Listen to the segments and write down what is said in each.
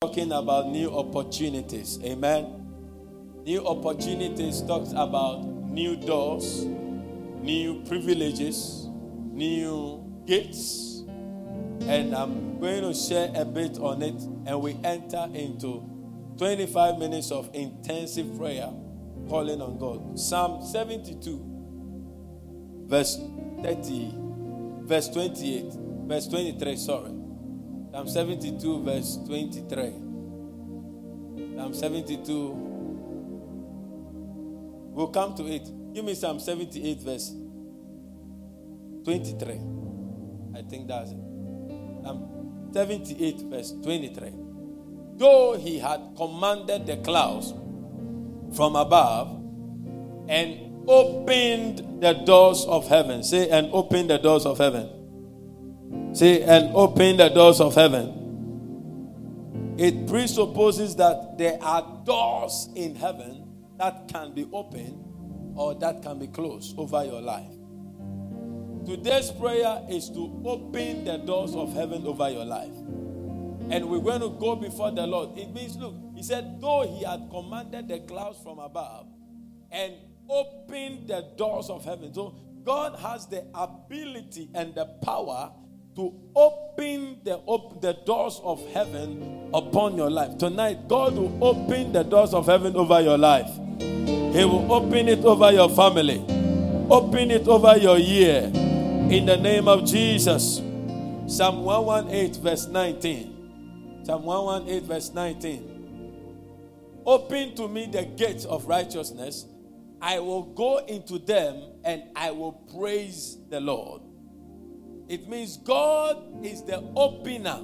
talking about new opportunities. Amen. New opportunities talks about new doors, new privileges, new gates. And I'm going to share a bit on it, and we enter into 25 minutes of intensive prayer, calling on God. Psalm 72, verse 30, verse 28, verse 23, sorry. Psalm 72, verse 23. Psalm 72. We'll come to it. Give me Psalm 78, verse 23. I think that's it. Psalm 78, verse 23. Though he had commanded the clouds from above and opened the doors of heaven. Say, and opened the doors of heaven Say, and open the doors of heaven. It presupposes that there are doors in heaven that can be opened or that can be closed over your life. Today's prayer is to open the doors of heaven over your life. And we're going to go before the Lord. It means, look, he said, though he had commanded the clouds from above and opened the doors of heaven. So God has the ability and the power to open the, op- the doors of heaven upon your life. Tonight, God will open the doors of heaven over your life. He will open it over your family, open it over your year. In the name of Jesus. Psalm 118, verse 19. Psalm 118, verse 19. Open to me the gates of righteousness. I will go into them and I will praise the Lord. It means God is the opener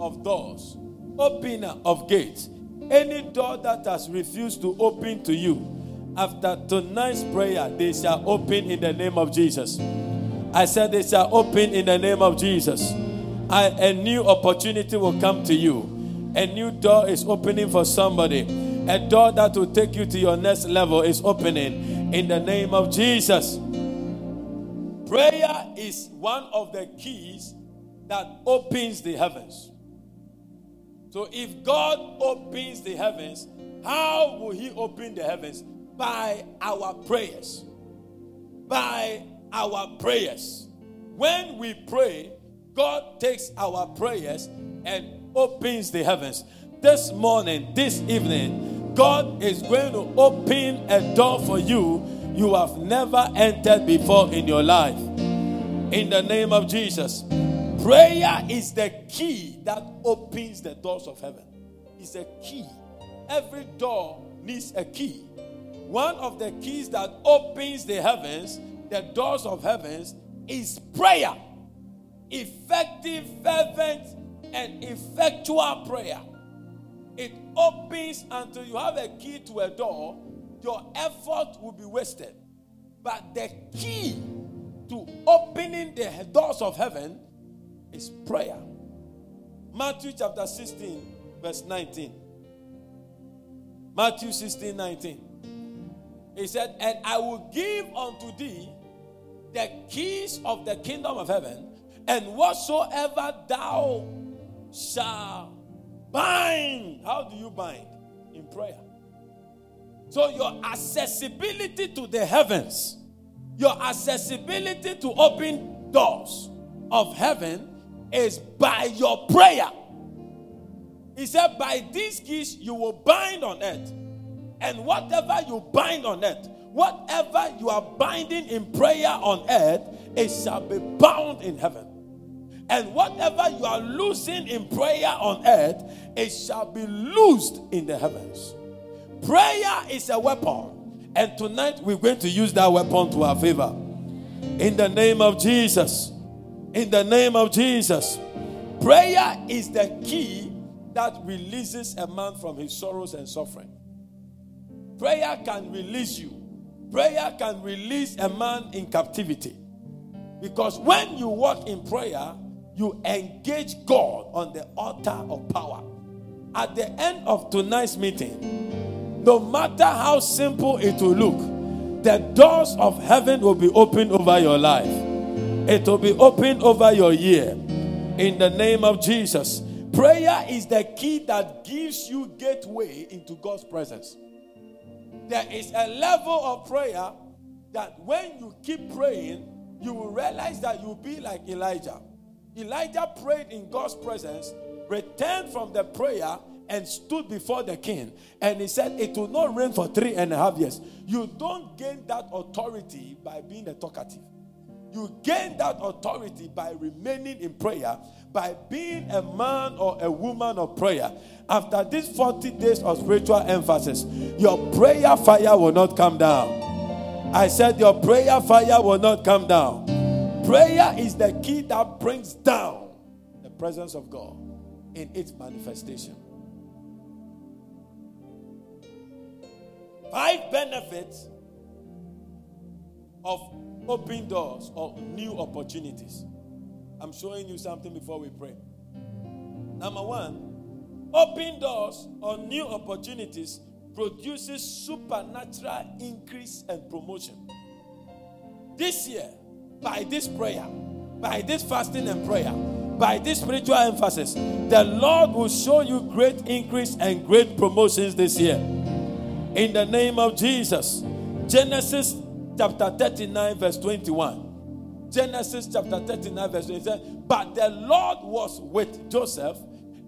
of doors, opener of gates. Any door that has refused to open to you, after tonight's prayer, they shall open in the name of Jesus. I said they shall open in the name of Jesus. I, a new opportunity will come to you. A new door is opening for somebody. A door that will take you to your next level is opening in the name of Jesus. Prayer is one of the keys that opens the heavens. So if God opens the heavens, how will He open the heavens? By our prayers. By our prayers. When we pray, God takes our prayers and opens the heavens. This morning, this evening, God is going to open a door for you you have never entered before in your life. In the name of Jesus. Prayer is the key that opens the doors of heaven. It's a key. Every door needs a key. One of the keys that opens the heavens, the doors of heavens, is prayer. Effective, fervent, and effectual prayer. It opens until you have a key to a door your effort will be wasted. But the key to opening the doors of heaven is prayer. Matthew chapter 16, verse 19. Matthew 16, 19. He said, And I will give unto thee the keys of the kingdom of heaven, and whatsoever thou shalt bind. How do you bind? In prayer. So, your accessibility to the heavens, your accessibility to open doors of heaven is by your prayer. He said, By these keys you will bind on earth, and whatever you bind on earth, whatever you are binding in prayer on earth, it shall be bound in heaven. And whatever you are loosing in prayer on earth, it shall be loosed in the heavens. Prayer is a weapon. And tonight we're going to use that weapon to our favor. In the name of Jesus. In the name of Jesus. Prayer is the key that releases a man from his sorrows and suffering. Prayer can release you. Prayer can release a man in captivity. Because when you walk in prayer, you engage God on the altar of power. At the end of tonight's meeting, no matter how simple it will look, the doors of heaven will be opened over your life. It will be opened over your year. In the name of Jesus. Prayer is the key that gives you gateway into God's presence. There is a level of prayer that when you keep praying, you will realize that you'll be like Elijah. Elijah prayed in God's presence, returned from the prayer, and stood before the king. And he said, It will not rain for three and a half years. You don't gain that authority by being a talkative. You gain that authority by remaining in prayer, by being a man or a woman of prayer. After these 40 days of spiritual emphasis, your prayer fire will not come down. I said, Your prayer fire will not come down. Prayer is the key that brings down the presence of God in its manifestation. Five benefits of open doors or new opportunities. I'm showing you something before we pray. Number one, open doors or new opportunities produces supernatural increase and promotion. This year, by this prayer, by this fasting and prayer, by this spiritual emphasis, the Lord will show you great increase and great promotions this year. In the name of Jesus. Genesis chapter 39, verse 21. Genesis chapter 39, verse 21. But the Lord was with Joseph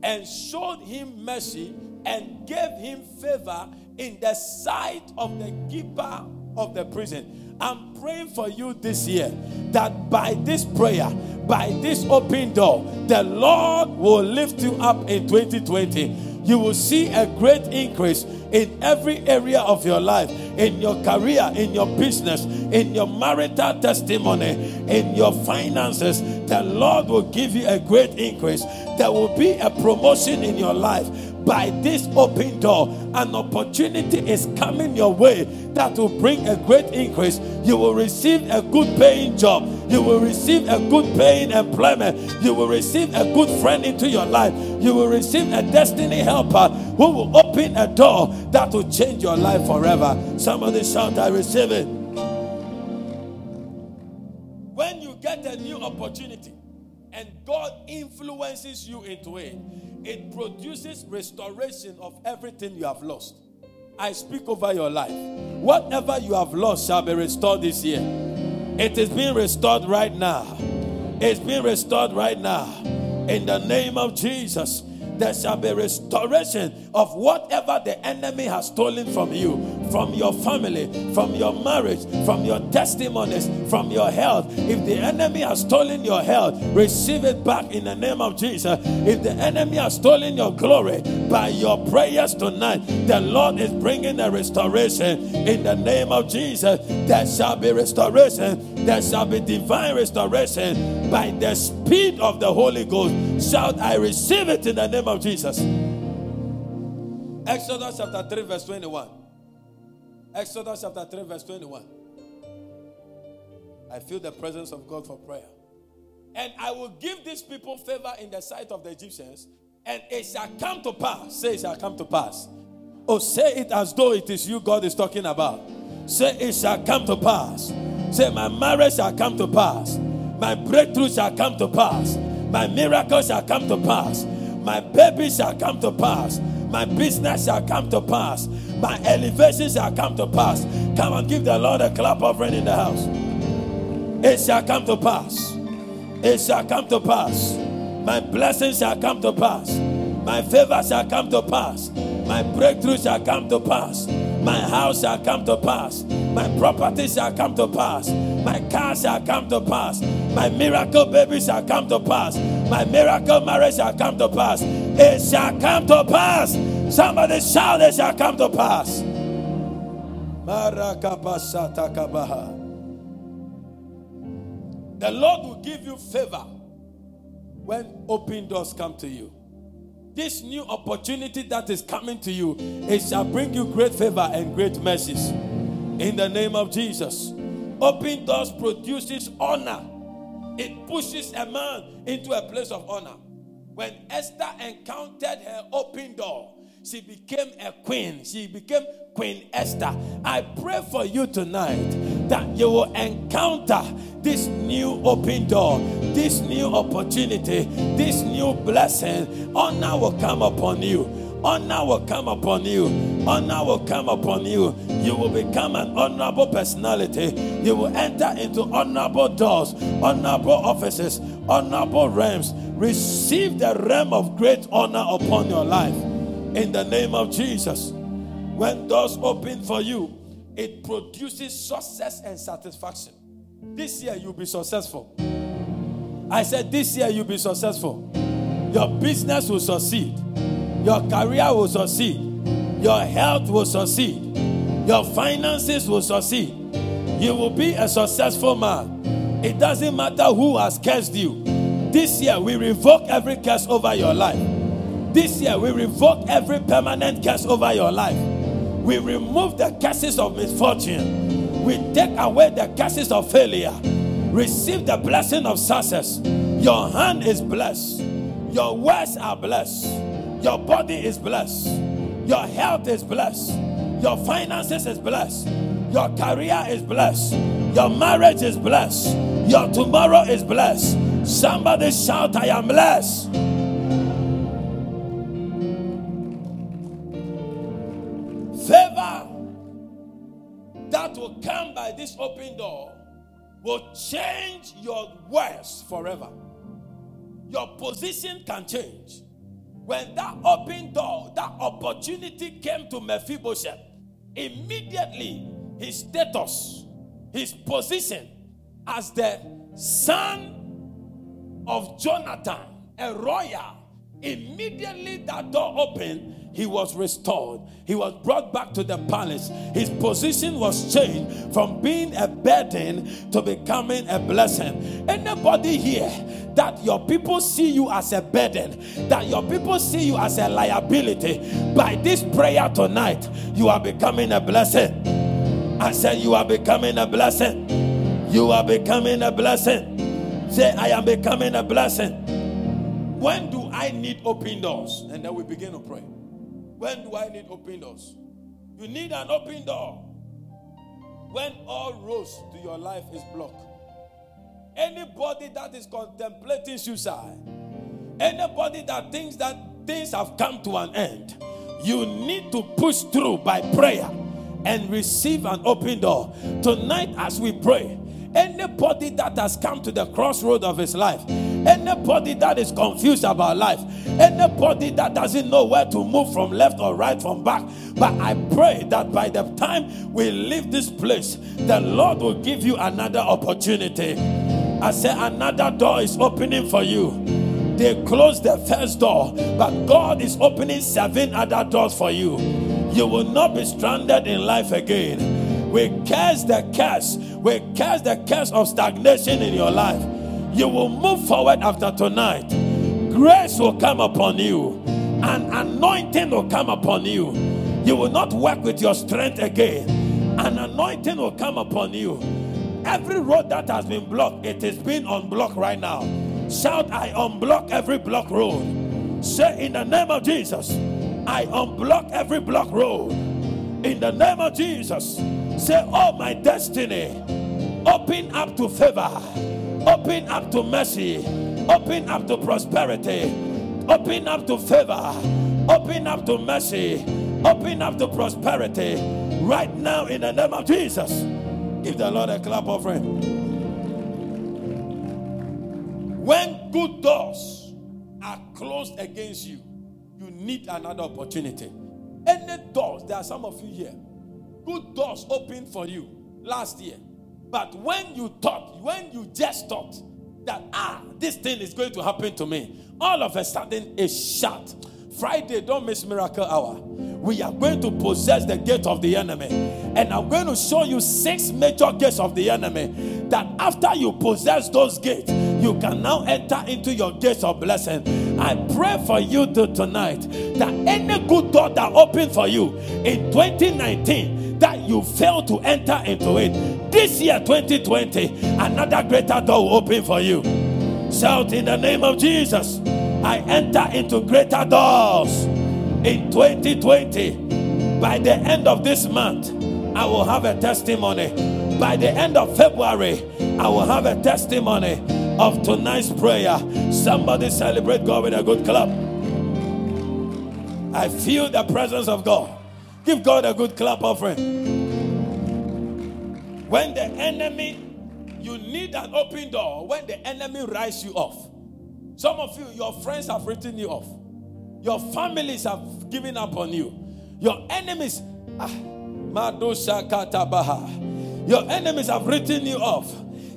and showed him mercy and gave him favor in the sight of the keeper of the prison. I'm praying for you this year that by this prayer, by this open door, the Lord will lift you up in 2020 you will see a great increase in every area of your life in your career, in your business, in your marital testimony, in your finances. The Lord will give you a great increase. There will be a promotion in your life by this open door, an opportunity is coming your way that will bring a great increase. You will receive a good paying job. You will receive a good paying employment. You will receive a good friend into your life. You will receive a destiny helper who will open a door that will change your life forever. Somebody shout, I receive it. When you get a new opportunity and God influences you into it, it produces restoration of everything you have lost. I speak over your life. Whatever you have lost shall be restored this year. It is being restored right now. It's being restored right now. In the name of Jesus there shall be restoration of whatever the enemy has stolen from you, from your family, from your marriage, from your testimonies, from your health. If the enemy has stolen your health, receive it back in the name of Jesus. If the enemy has stolen your glory by your prayers tonight, the Lord is bringing a restoration in the name of Jesus. There shall be restoration. There shall be divine restoration by the speed of the Holy Ghost. Shout, I receive it in the name of Jesus. Exodus chapter 3, verse 21. Exodus chapter 3, verse 21. I feel the presence of God for prayer. And I will give these people favor in the sight of the Egyptians, and it shall come to pass. Say, it shall come to pass. Oh, say it as though it is you God is talking about. Say, it shall come to pass. Say, my marriage shall come to pass. My breakthrough shall come to pass. My miracle shall come to pass. My baby shall come to pass. My business shall come to pass. My elevation shall come to pass. Come and give the Lord a clap offering in the house. It shall come to pass. It shall come to pass. My blessing shall come to pass. My favor shall come to pass. My breakthrough shall come to pass. My house shall come to pass. My property shall come to pass. My car shall come to pass. My miracle baby shall come to pass. My miracle marriage shall come to pass. It shall come to pass. Somebody shout, it shall come to pass. The Lord will give you favor when open doors come to you. This new opportunity that is coming to you, it shall bring you great favor and great mercies. In the name of Jesus. Open doors produces honor. It pushes a man into a place of honor. When Esther encountered her open door, She became a queen. She became Queen Esther. I pray for you tonight that you will encounter this new open door, this new opportunity, this new blessing. Honor will come upon you. Honor will come upon you. Honor will come upon you. You will become an honorable personality. You will enter into honorable doors, honorable offices, honorable realms. Receive the realm of great honor upon your life. In the name of Jesus. When doors open for you, it produces success and satisfaction. This year you'll be successful. I said, This year you'll be successful. Your business will succeed. Your career will succeed. Your health will succeed. Your finances will succeed. You will be a successful man. It doesn't matter who has cursed you. This year, we revoke every curse over your life. This year, we revoke every permanent curse over your life. We remove the curses of misfortune. We take away the curses of failure. Receive the blessing of success. Your hand is blessed. Your words are blessed. Your body is blessed. Your health is blessed. Your finances is blessed. Your career is blessed. Your marriage is blessed. Your tomorrow is blessed. Somebody shout, I am blessed. By this open door will change your words forever. Your position can change. When that open door, that opportunity came to Mephibosheth, immediately his status, his position as the son of Jonathan, a royal, immediately that door opened, he was restored. He was brought back to the palace. His position was changed from being a burden to becoming a blessing. Anybody here that your people see you as a burden, that your people see you as a liability, by this prayer tonight, you are becoming a blessing. I said, You are becoming a blessing. You are becoming a blessing. Say, I am becoming a blessing. When do I need open doors? And then we begin to pray. When do I need open doors? You need an open door when all roads to your life is blocked. Anybody that is contemplating suicide, anybody that thinks that things have come to an end, you need to push through by prayer and receive an open door. Tonight, as we pray, Anybody that has come to the crossroad of his life, anybody that is confused about life, anybody that doesn't know where to move from left or right from back. But I pray that by the time we leave this place, the Lord will give you another opportunity. I say another door is opening for you. They closed the first door, but God is opening seven other doors for you. You will not be stranded in life again. We curse the curse. We curse the curse of stagnation in your life. You will move forward after tonight. Grace will come upon you, and anointing will come upon you. You will not work with your strength again. An anointing will come upon you. Every road that has been blocked, it is being unblocked right now. Shout, I unblock every block road. Say, in the name of Jesus, I unblock every block road. In the name of Jesus, Say, Oh, my destiny, open up to favor, open up to mercy, open up to prosperity, open up to favor, open up to mercy, open up to prosperity. Right now, in the name of Jesus, give the Lord a clap offering. When good doors are closed against you, you need another opportunity. Any doors, there are some of you here good doors opened for you last year. But when you thought, when you just thought that, ah, this thing is going to happen to me, all of a sudden it's shut. Friday, don't miss miracle hour. We are going to possess the gate of the enemy. And I'm going to show you six major gates of the enemy. That after you possess those gates, you can now enter into your gates of blessing. I pray for you to tonight that any good door that opened for you in 2019 that you failed to enter into it. This year, 2020, another greater door will open for you. Shout in the name of Jesus. I enter into greater doors. in 2020. By the end of this month, I will have a testimony. By the end of February, I will have a testimony of tonight's prayer. Somebody celebrate God with a good clap. I feel the presence of God. Give God a good clap offering. When the enemy, you need an open door when the enemy rise you off. Some of you, your friends have written you off. Your families have given up on you. Your enemies, ah, your enemies have written you off.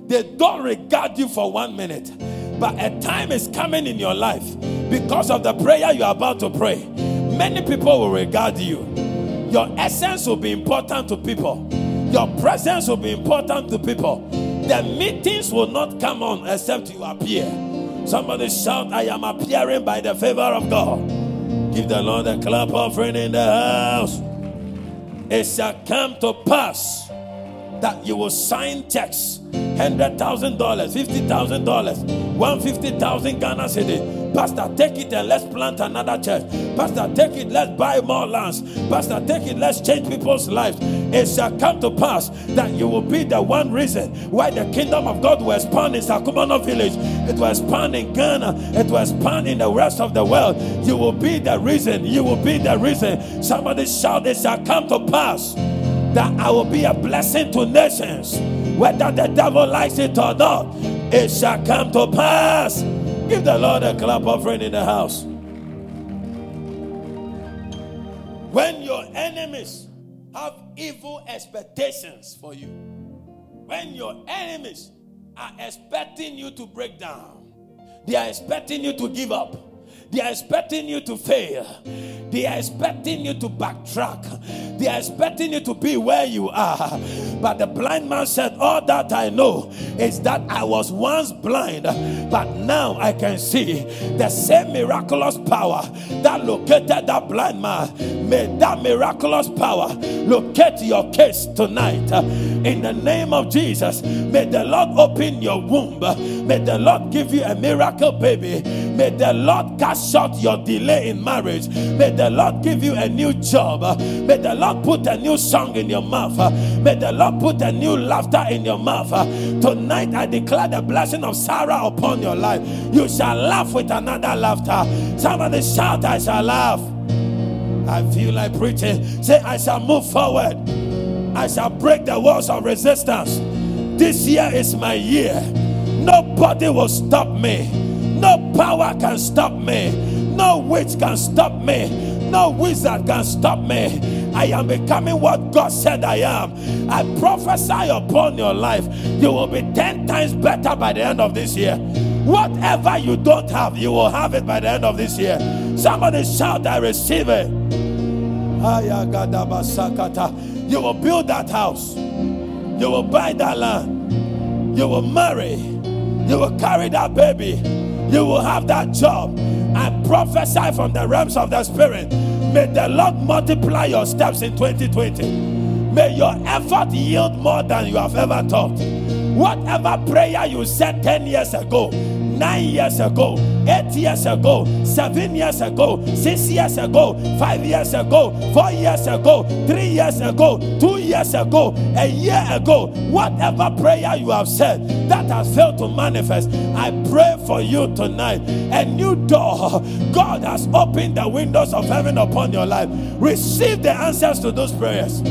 They don't regard you for one minute. But a time is coming in your life because of the prayer you are about to pray. Many people will regard you. Your essence will be important to people. Your presence will be important to people. The meetings will not come on except you appear. Somebody shout, I am appearing by the favor of God. Give the Lord a clap offering in the house. It shall come to pass that you will sign checks $100,000, $50,000, 150,000 Ghana cedi. Pastor, take it and let's plant another church. Pastor, take it, let's buy more lands. Pastor, take it, let's change people's lives. It shall come to pass that you will be the one reason why the kingdom of God will expand in Sakumono village. It will expand in Ghana. It will expand in the rest of the world. You will be the reason. You will be the reason. Somebody shout, it shall come to pass that I will be a blessing to nations whether the devil likes it or not, it shall come to pass. Give the Lord a clap offering in the house. When your enemies have evil expectations for you, when your enemies are expecting you to break down, they are expecting you to give up they are expecting you to fail. They are expecting you to backtrack. They are expecting you to be where you are. But the blind man said, All that I know is that I was once blind, but now I can see the same miraculous power that located that blind man. May that miraculous power locate your case tonight. In the name of Jesus, may the Lord open your womb. May the Lord give you a miracle baby. May the Lord cast short your delay in marriage. May the Lord give you a new job. May the Lord put a new song in your mouth. May the Lord put a new laughter in your mouth. Tonight I declare the blessing of Sarah upon your life. You shall laugh with another laughter. Somebody shout, I shall laugh. I feel like preaching. Say, I shall move forward. I shall break the walls of resistance. This year is my year. Nobody will stop me. No power can stop me. No witch can stop me. No wizard can stop me. I am becoming what God said I am. I prophesy upon your life. You will be 10 times better by the end of this year. Whatever you don't have, you will have it by the end of this year. Somebody shout, I receive it. You will build that house. You will buy that land. You will marry. You will carry that baby you will have that job. I prophesy from the realms of the spirit. May the Lord multiply your steps in 2020. May your effort yield more than you have ever thought. Whatever prayer you said 10 years ago, nine years ago, eight years ago, seven years ago, six years ago, five years ago, four years ago, three years ago, two years ago, a year ago, whatever prayer you have said that has failed to manifest, I pray for you tonight. A new door. God has opened the windows of heaven upon your life. Receive the answers to those prayers.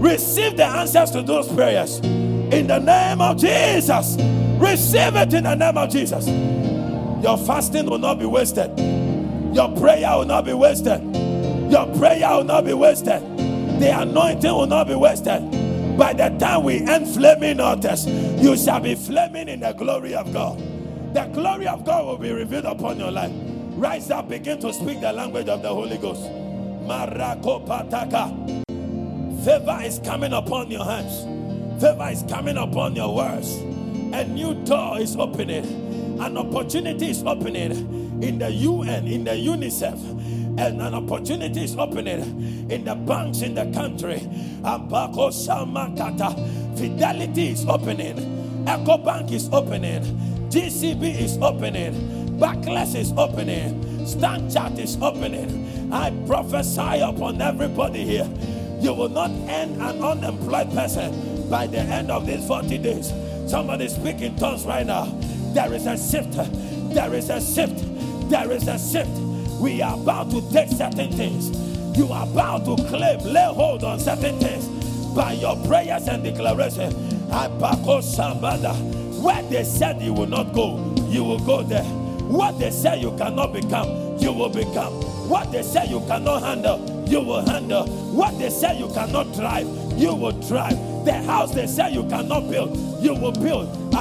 Receive the answers to those prayers. In the name of Jesus. Receive it in the name of Jesus. Your fasting will not be wasted. Your prayer will not be wasted. Your prayer will not be wasted. The anointing will not be wasted. By the time we end flaming altars, you shall be flaming in the glory of God. The glory of God will be revealed upon your life. Rise up, begin to speak the language of the Holy Ghost. Marako pataka. Favor is coming upon your hands. Favor is coming upon your words. A new door is opening. An opportunity is opening in the UN, in the UNICEF. And an opportunity is opening in the banks in the country. Fidelity is opening. Ecobank is opening. GCB is opening. Barclays is opening. Stand Stanchart is opening. I prophesy upon everybody here. You will not end an unemployed person by the end of these 40 days. Somebody speak in tongues right now. There is a shift. There is a shift. There is a shift. We are about to take certain things. You are about to claim, lay hold on certain things by your prayers and declaration. Where they said you will not go, you will go there. What they say you cannot become, you will become. What they say you cannot handle, you will handle. What they say you cannot drive, you will drive. The house they say you cannot build, you will build.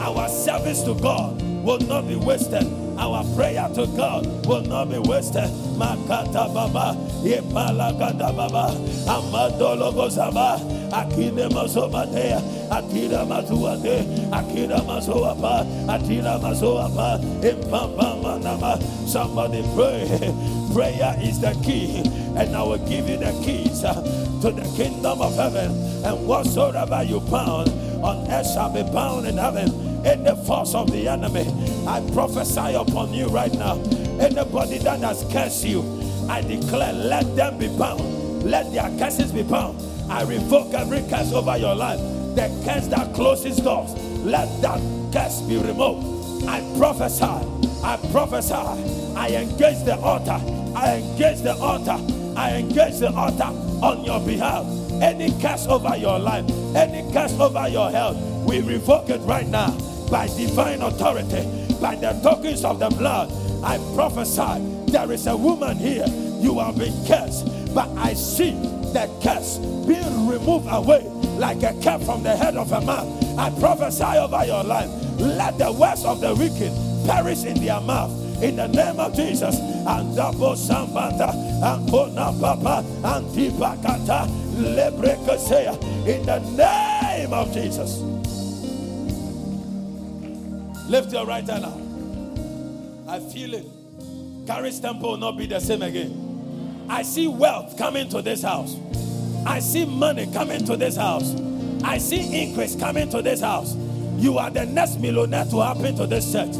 Our service to God will not be wasted. Our prayer to God will not be wasted. Makata Baba, Ipalagada Baba, Amadolo Gozaba, Akine Masobadea, Akira Mazuade, Akira Mazoapa, Atira Mazoapa, Impamba Manama. Somebody pray. Prayer is the key, and I will give you the keys uh, to the kingdom of heaven. And whatsoever you bound on earth shall be bound in heaven any force of the enemy, I prophesy upon you right now. Anybody that has cursed you, I declare, let them be bound. Let their curses be bound. I revoke every curse over your life. The curse that closes doors, let that curse be removed. I prophesy. I prophesy. I engage the altar. I engage the altar. I engage the altar on your behalf. Any curse over your life, any curse over your health, we revoke it right now by divine authority, by the tokens of the blood. I prophesy there is a woman here. You are being cursed, but I see the curse being removed away like a cap from the head of a man. I prophesy over your life. Let the words of the wicked perish in their mouth. In the name of Jesus, and double sambata, and kona papa, and tibakata, lebrekasea. In the name of Jesus. Lift your right hand up. I feel it. Caris temple will not be the same again. I see wealth coming to this house. I see money coming to this house. I see increase coming to this house. You are the next millionaire to happen to this church.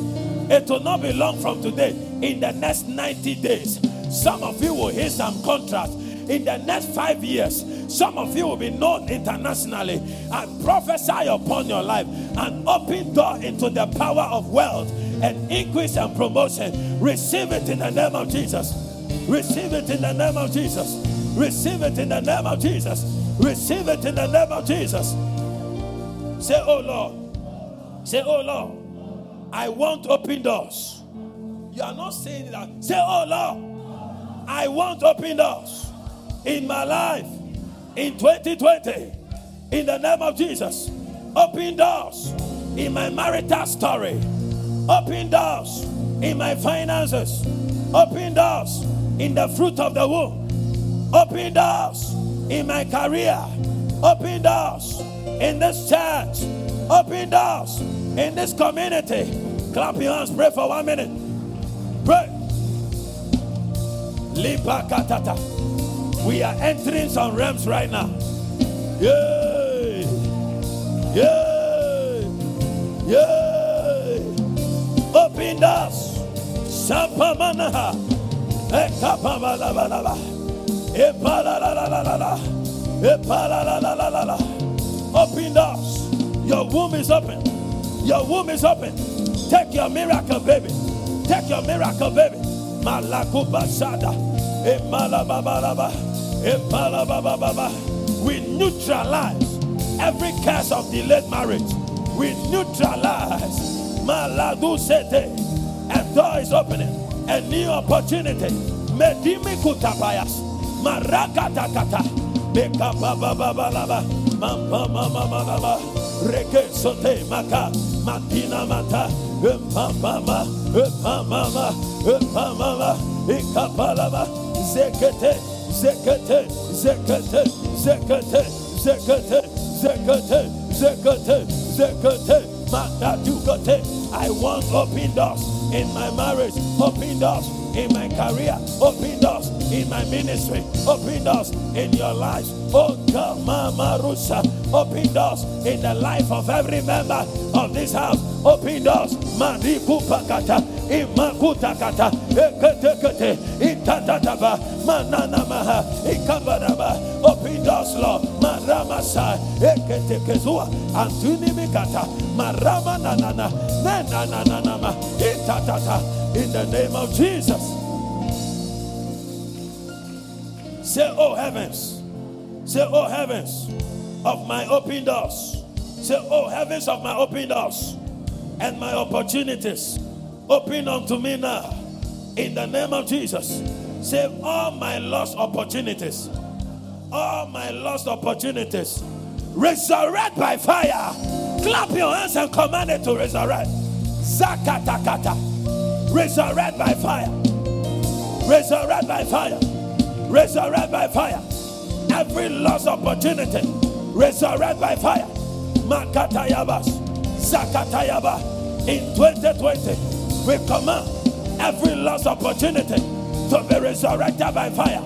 It will not be long from today. In the next 90 days, some of you will hear some contracts. In the next five years, some of you will be known internationally. I prophesy upon your life an open door into the power of wealth and increase and promotion. Receive it in the name of Jesus. Receive it in the name of Jesus. Receive it in the name of Jesus. Receive it in the name of Jesus. Say, Oh Lord. Say, Oh Lord. I want open doors. You are not saying that. Say, Oh Lord. I want open doors in my life in 2020 in the name of Jesus. Open doors in my marital story. Open doors in my finances. Open doors in the fruit of the womb. Open doors in my career. Open doors in this church. Open doors in this community. Clap your hands. Pray for one minute. Pray. Lipa katata. We are entering some realms right now. Yeah. Yeah. Yeah. Open us. Sapamanaha. Ekapamalabalaba. Epalalalala. Epalalalala. Open us. Your womb is open. Your womb is open. Take your miracle, baby. Take your miracle, baby. Malakubasada. Emalababalaba. We neutralize every case of delayed marriage. We neutralize Maladu Sete. A door is opening. A new opportunity. Medimi Kutapayas. Marakatakata. Beka Baba Baba Laba. Mamma Mama Mama. Reke Sote Maka. Matina Mata. Mama. Mama. Mama. Ikapalaba. Zekete. Zekete, zekete, zekete, zekete, zekete, zekete, zekete, matadukote. I want open doors in my marriage, open doors, in my career. Open doors in my ministry. Open doors in your life. Oh Mama Rusa. Open doors in the life of every member of this house. Open doors. Pakata. Imakuta kata. Ekete kete. Itatataba. Manana maha. Ikabadaba. Open doors, Lord. Marama sa. Ekete kezua. Antuni mikata. Marama nanana. Nanana. Itatata in the name of Jesus. Say, Oh heavens, say, Oh heavens of my open doors. Say, Oh heavens of my open doors and my opportunities. Open unto me now in the name of Jesus. Save All my lost opportunities, all my lost opportunities, resurrect by fire. Clap your hands and command it to resurrect. Zakatakata. Resurrect by fire. Resurrect by fire. Resurrect by fire. Every lost opportunity. Resurrect by fire. Makatayabas. Zakatayaba. In 2020, we command every lost opportunity to be resurrected by fire.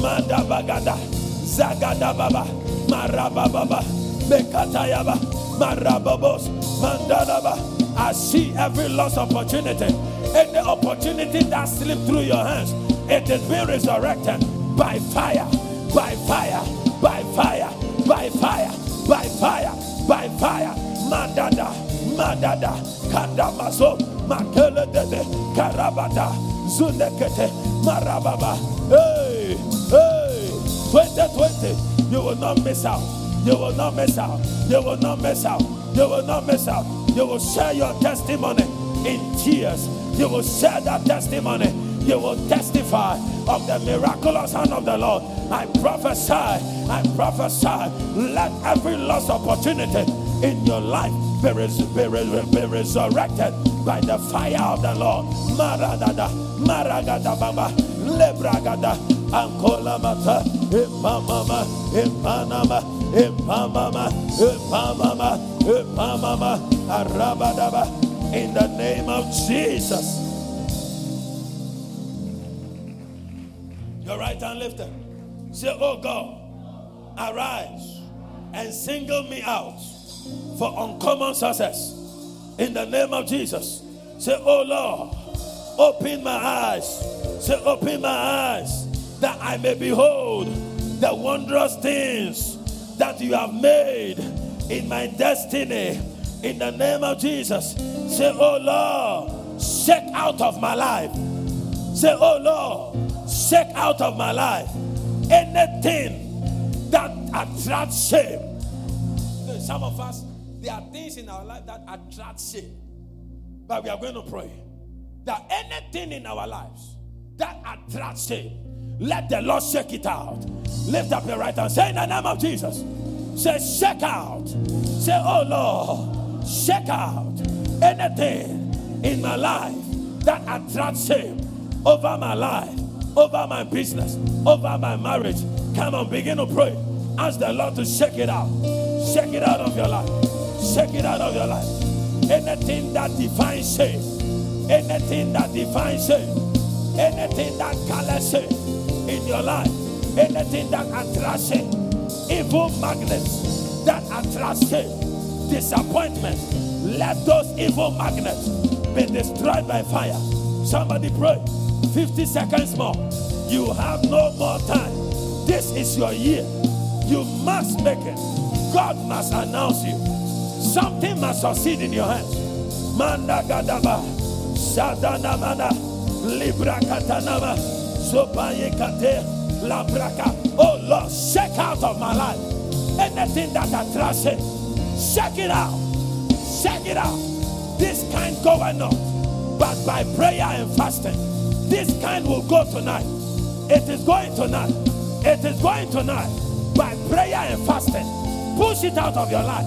Mandabagada. Zagadababa. Marabababa. Bekatayaba. Marababos. Mandalaba. I see every lost opportunity any opportunity that slipped through your hands, it is being resurrected by fire, by fire, by fire, by fire, by fire, by fire. Madada, madada, kadamaso, makele dede, karabada, zunekete, marababa. Hey, hey, 2020, you will not miss out. You will not miss out. You will not miss out. You will not miss out. You will share your testimony in tears you will share that testimony. You will testify of the miraculous hand of the Lord. I prophesy, I prophesy, let every lost opportunity in your life be, res- be, res- be resurrected by the fire of the Lord. Maradada, maragada baba, lebragada, ankola mata, ipamama, ipanama, ipamama, ipamama, ipamama, arabadaba in the name of Jesus. Your right hand lifted. Say, Oh God, arise and single me out for uncommon success in the name of Jesus. Say, Oh Lord, open my eyes. Say, Open my eyes that I may behold the wondrous things that you have made in my destiny in the name of Jesus. Say, Oh Lord, shake out of my life. Say, Oh Lord, shake out of my life anything that attracts shame. Some of us, there are things in our life that attract shame. But we are going to pray that anything in our lives that attracts shame, let the Lord shake it out. Lift up your right hand. Say in the name of Jesus. Say, shake out. Say, oh Lord, shake out anything in my life that attracts shame over my life, over my business, over my marriage. Come on, begin to pray. Ask the Lord to shake it out. Shake it out of your life. Shake it out of your life. Anything that defines shame, anything that defines shame, anything that colors in your life, anything that attracts shame, evil magnets that attract shame, disappointment, let those evil magnets be destroyed by fire. Somebody pray. 50 seconds more. You have no more time. This is your year. You must make it. God must announce you. Something must succeed in your hands. Manda gadaba. Sadana mana. Libra katanama. Sopaye kate. Labraka. Oh Lord, shake out of my life. Anything that attracts it. Shake it out. shake it out. This kind going on, but by prayer and fasting, this kind will go tonight. It is going tonight. It is going tonight. By prayer and fasting, push it out of your life.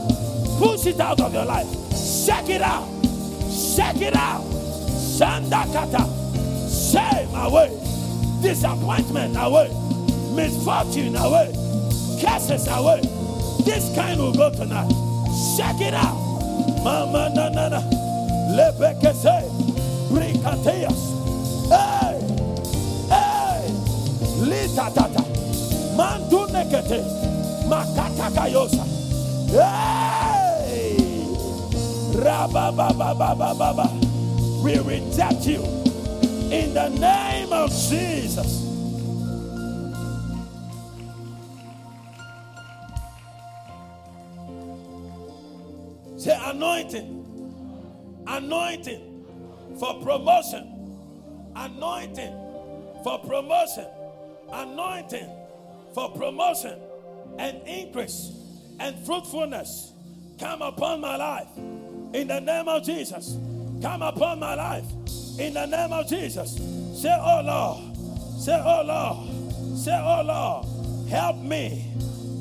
Push it out of your life. Shake it out. Shake it out. Sandakata. Shame away. Disappointment away. Misfortune away. Curses away. This kind will go tonight. Shake it out. Mama na na na. Lebekese. Brikateas. Hey. Hey. Lita tata. Mandu nekete. Makata kayosa. Hey. Rababababababa. We reject you in the name of Jesus. Say anointing. Anointing for promotion. Anointing for promotion. Anointing for promotion and increase and fruitfulness come upon my life in the name of Jesus. Come upon my life in the name of Jesus. Say, Oh Lord. Say, Oh Lord. Say, Oh Lord. Help me.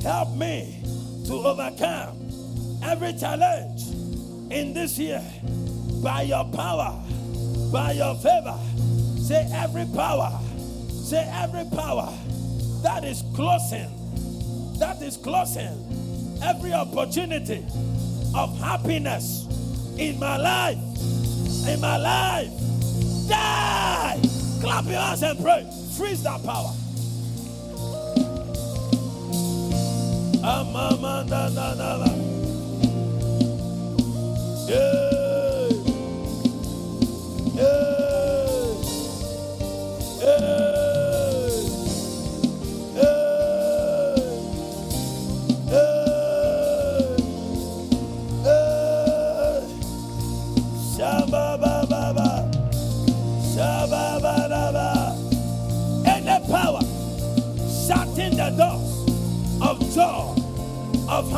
Help me to overcome every challenge in this year by your power, by your favor. Say every power, say every power that is closing, that is closing every opportunity of happiness in my life, in my life. Die! Clap your hands and pray. Freeze that power. Yeah.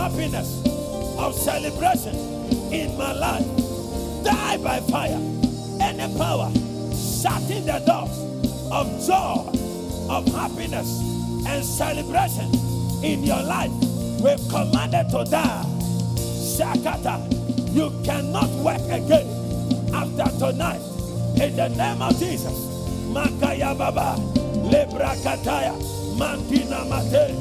Happiness, of celebration in my life die by fire. Any power shutting the doors of joy, of happiness, and celebration in your life, we've commanded to die. Shakata, you cannot work again after tonight. In the name of Jesus. Makaya Baba, Lebrakataya, Mantina Mate,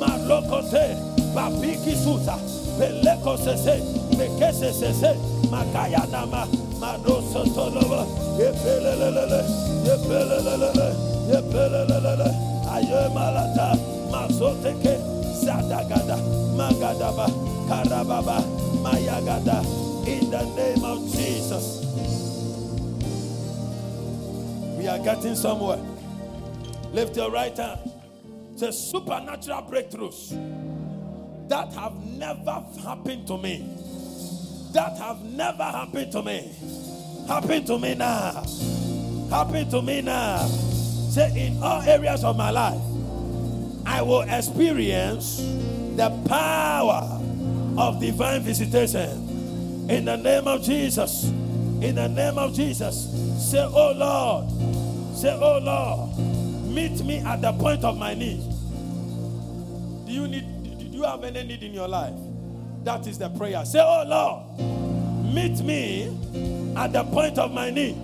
Malokote, Babiki Suta peleko sese mekese sese makaya nama madoso toloba yepelelele yepelelele yepelelele ayo malata mazoteke zadagada magadaba karababa mayagada in the name of Jesus. We are getting somewhere. Lift your right hand say supernatural breakthroughs that have never happened to me. That have never happened to me. Happen to me now. Happen to me now. Say, in all areas of my life, I will experience the power of divine visitation. In the name of Jesus. In the name of Jesus. Say, Oh Lord. Say, Oh Lord. Meet me at the point of my need. Do you need do you have any need in your life? That is the prayer. Say, Oh Lord, meet me at the point of my need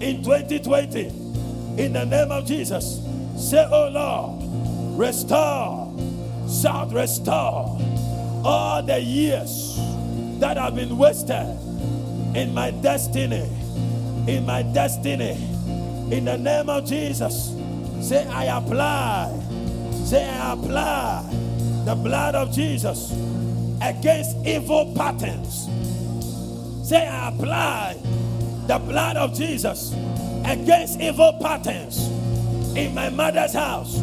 in 2020. In the name of Jesus. Say, Oh Lord, restore, shout, restore all the years that have been wasted in my destiny. In my destiny. In the name of Jesus. Say, I apply. Say, I apply the blood of Jesus against evil patterns. Say, I apply the blood of Jesus against evil patterns in my mother's house,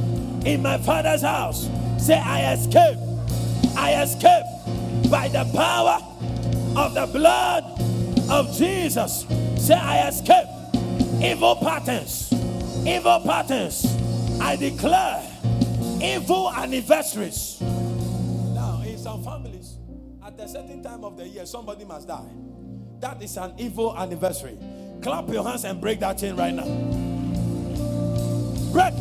in my father's house. Say, I escape. I escape by the power of the blood of Jesus. Say, I escape evil patterns. Evil patterns. I declare evil anniversaries Now, in some families, at a certain time of the year, somebody must die. That is an evil anniversary. Clap your hands and break that chain right now. Break.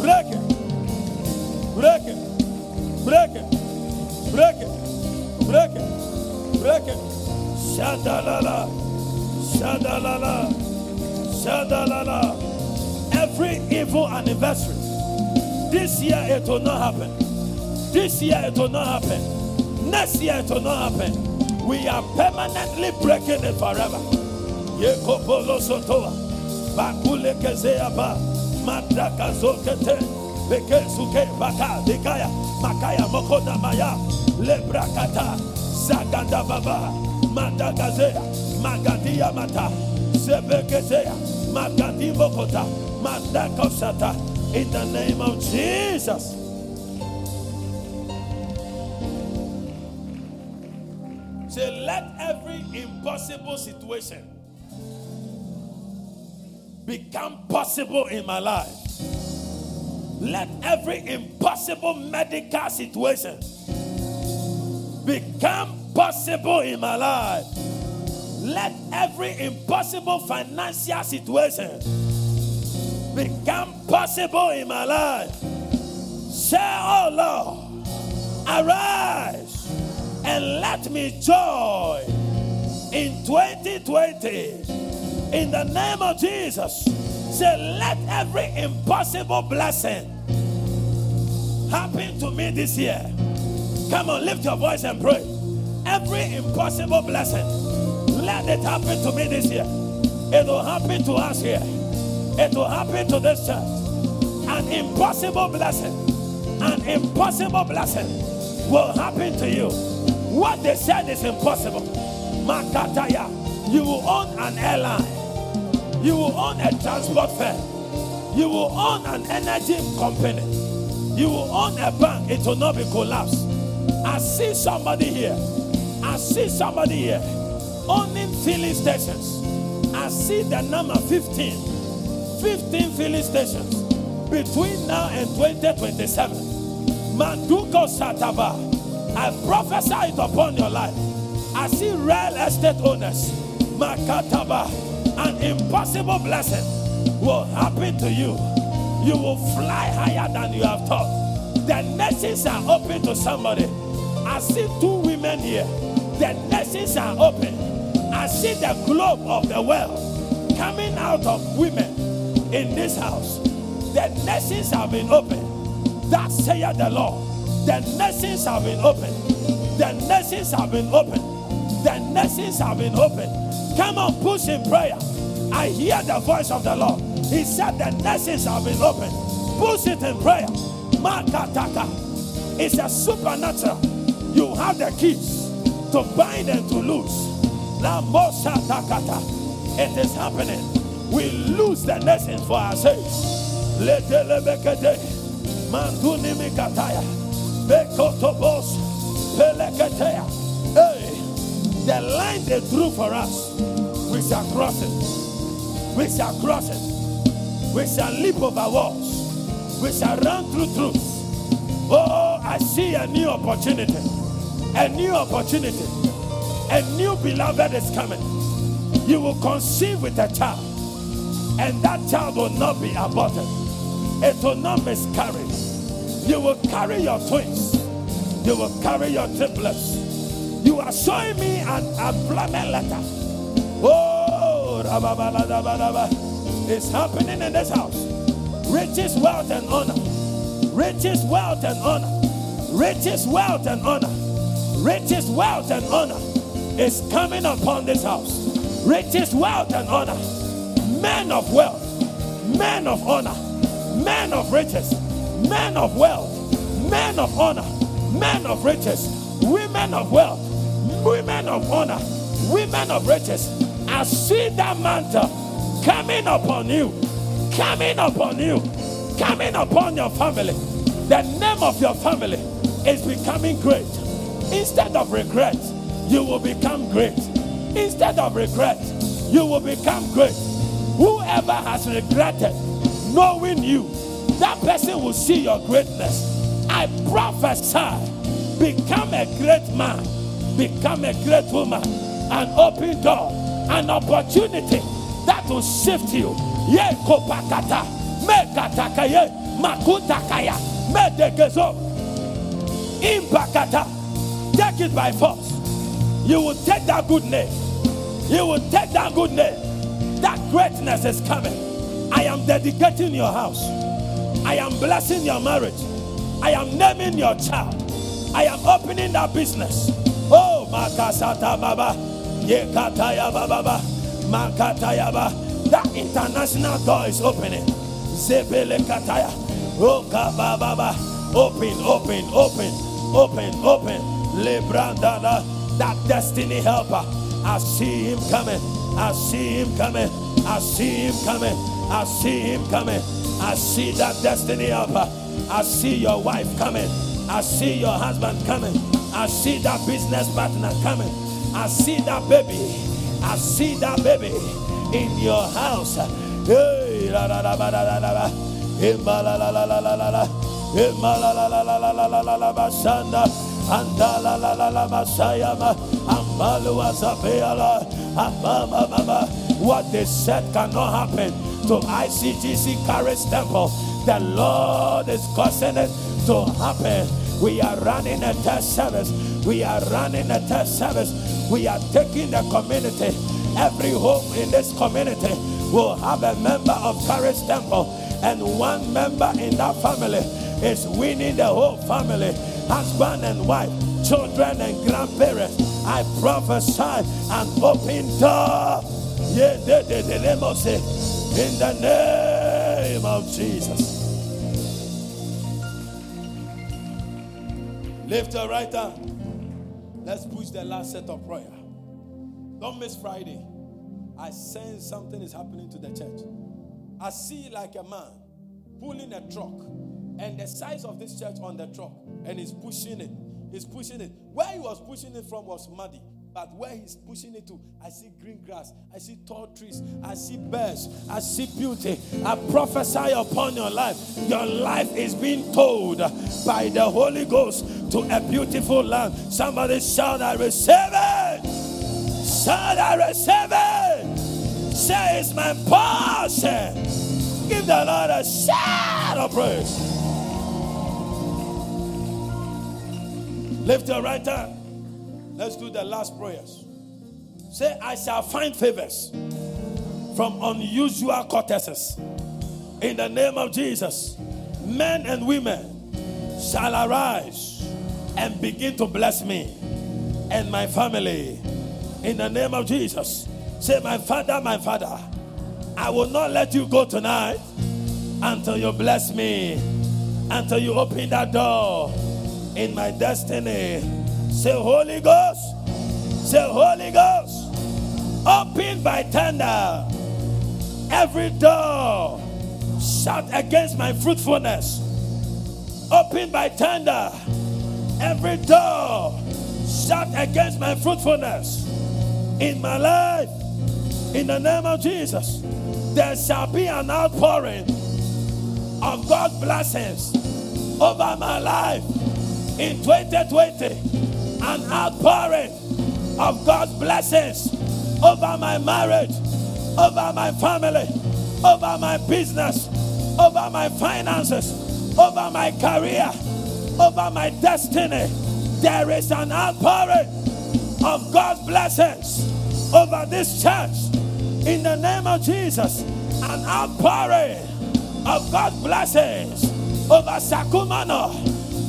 Break it. Break it. Break it. Break it. Break it. Break it. Shadalala. Shadalala. Every evil anniversary. This year it will not happen. This year it will not happen. Next year it will not happen. We are permanently breaking it forever. Yekopolo sotoa. Bakule. Mandaka zokete. Beke suke baka dekaya. Makaya mokona maya. Lebrakata. Zaganda baba. Mandagazea. Magadia mata. Zebeketea. Magadi mokota. Mandakosata. In the name of Jesus. Say, let every impossible situation become possible in my life. Let every impossible medical situation become possible in my life. Let every impossible financial situation become possible in my life. Say, Oh Lord, arise and let me joy in 2020 in the name of Jesus. Say, let every impossible blessing happen to me this year. Come on, lift your voice and pray. Every impossible blessing, let it happen to me this year. It will happen to us here. It will happen to this church. An impossible blessing, an impossible blessing will happen to you. What they said is impossible. Makataya, you will own an airline. You will own a transport firm. You will own an energy company. You will own a bank. It will not be collapsed. I see somebody here. I see somebody here owning filling stations. I see the number 15. 15 filling stations between now and 2027. Manduko Sataba. I prophesy it upon your life. I see real estate owners. Makataba an impossible blessing will happen to you. You will fly higher than you have thought. The nations are open to somebody. I see two women here. The nations are open. I see the globe of the world coming out of women in this house. The nations have been open. That saith the Lord. The nations have been open. The nations have been open. The nations have been open. Come on, push in prayer. I hear the voice of the Lord. He said the nations have been opened. Push it in prayer. Makataka. It's a supernatural. You have the keys to bind and to loose. It is happening. We lose the nations for our sake. Letelebekete. Manduni mikataya. Bekotobos. Peleketea. Hey. The line they drew for us, we shall cross it. We shall cross it. We shall leap over walls. We shall run through troops. Oh, I see a new opportunity. A new opportunity. A new beloved is coming. You will conceive with a child, and that child will not be aborted. It will not miscarry. You will carry your twins. You will carry your triplets. You are showing me an employment letter. Oh, it's happening in this house. Riches, wealth, and honor. Riches, wealth, and honor. Riches, wealth, and honor. Riches, wealth, and honor is coming upon this house. Riches, wealth, and honor. Men of wealth, men of honor, men of riches, men of wealth, men of honor, men of riches, women of wealth women of honor, women of riches. I see that mantle coming upon you, coming upon you, coming upon your family. The name of your family is becoming great. Instead of regret, you will become great. Instead of regret, you will become great. Whoever has regretted knowing you, that person will see your greatness. I prophesy, become a great man become a great woman, an open door, an opportunity that will shift you. Ye kopakata, me katakaye, makutakaya, me degezo, impakata. Take it by force. You will take that good name. You will take that good name. That greatness is coming. I am dedicating your house. I am blessing your marriage. I am naming your child. I am opening that business. Oh, Makasata Baba. That international door is opening. Zebele Kataya. Oh, Baba. Open, open, open, open, open. Lebrandana. That destiny helper. I see him coming. I see him coming. I see him coming. I see him coming. I see that destiny helper. I see your wife coming. I see your husband coming. I see that business partner coming. I see that baby. I see that baby in your house. Hey, la la la la la la la. la la la la la la la. la la la la la la la la la basanda. Andala la la la masayama. Ambalu asabeala. Amama mama. What they said cannot happen to ICGC Charis Temple. The Lord is causing it to happen. We are running a test service. We are running a test service. We are taking the community. Every home in this community will have a member of Charis Temple, and one member in that family is winning the whole family husband and wife, children and grandparents. I prophesy an open door. In the name of Jesus. Lift your right hand. Let's push the last set of prayer. Don't miss Friday. I sense something is happening to the church. I see like a man pulling a truck, and the size of this church on the truck, and he's pushing it. He's pushing it. Where he was pushing it from was muddy. But where he's pushing it to, I see green grass, I see tall trees, I see birds, I see beauty. I prophesy upon your life. Your life is being told by the Holy Ghost to a beautiful land. Somebody shout, I receive it. Shout, I receive it. Say, it's my portion. Give the Lord a shout of praise. Lift your right hand. Let's do the last prayers. Say, I shall find favors from unusual courtesies. In the name of Jesus, men and women shall arise and begin to bless me and my family. In the name of Jesus, say, My Father, my Father, I will not let you go tonight until you bless me, until you open that door in my destiny Say, Holy Ghost. Say, Holy Ghost. Open by tender every door shut against my fruitfulness. Open by tender every door shut against my fruitfulness in my life. In the name of Jesus, there shall be an outpouring of God's blessings over my life in 2020 an outpouring of God's blessings over my marriage, over my family, over my business, over my finances, over my career, over my destiny. There is an outpouring of God's blessings over this church in the name of Jesus. An outpouring of God's blessings over Sakumono,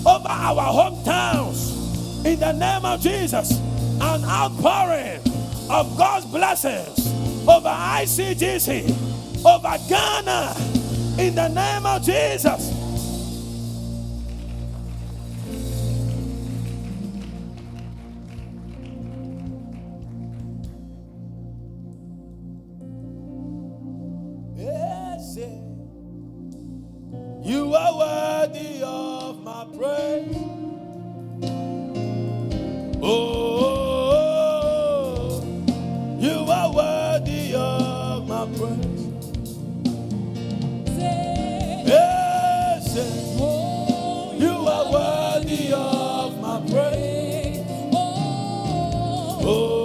over our hometowns in the name of Jesus, an outpouring of God's blessings over ICGC, over Ghana, in the name of Jesus. Oh.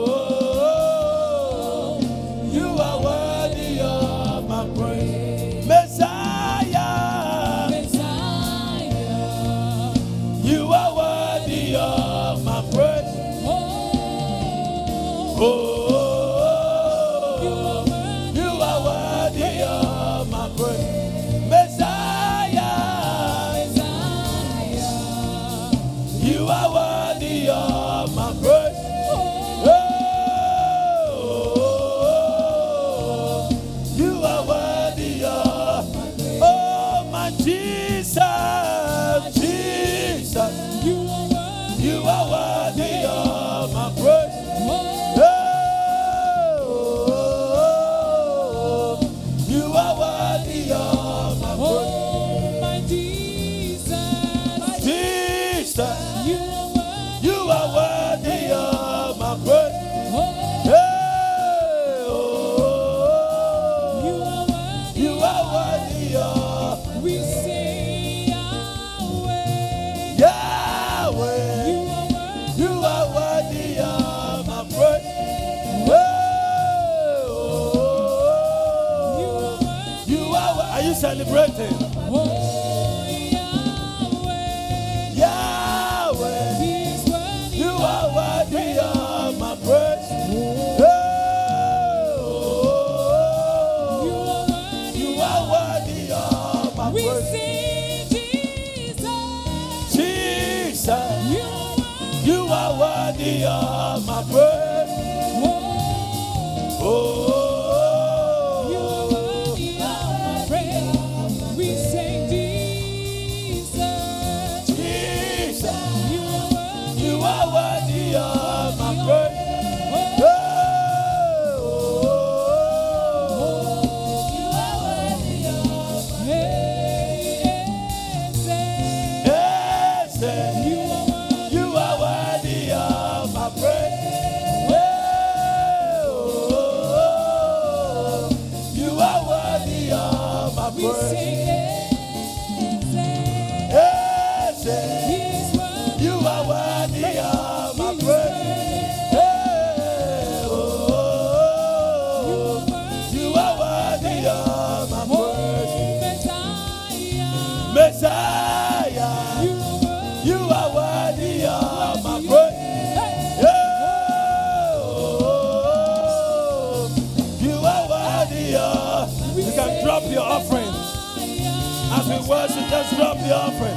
Drop the offering.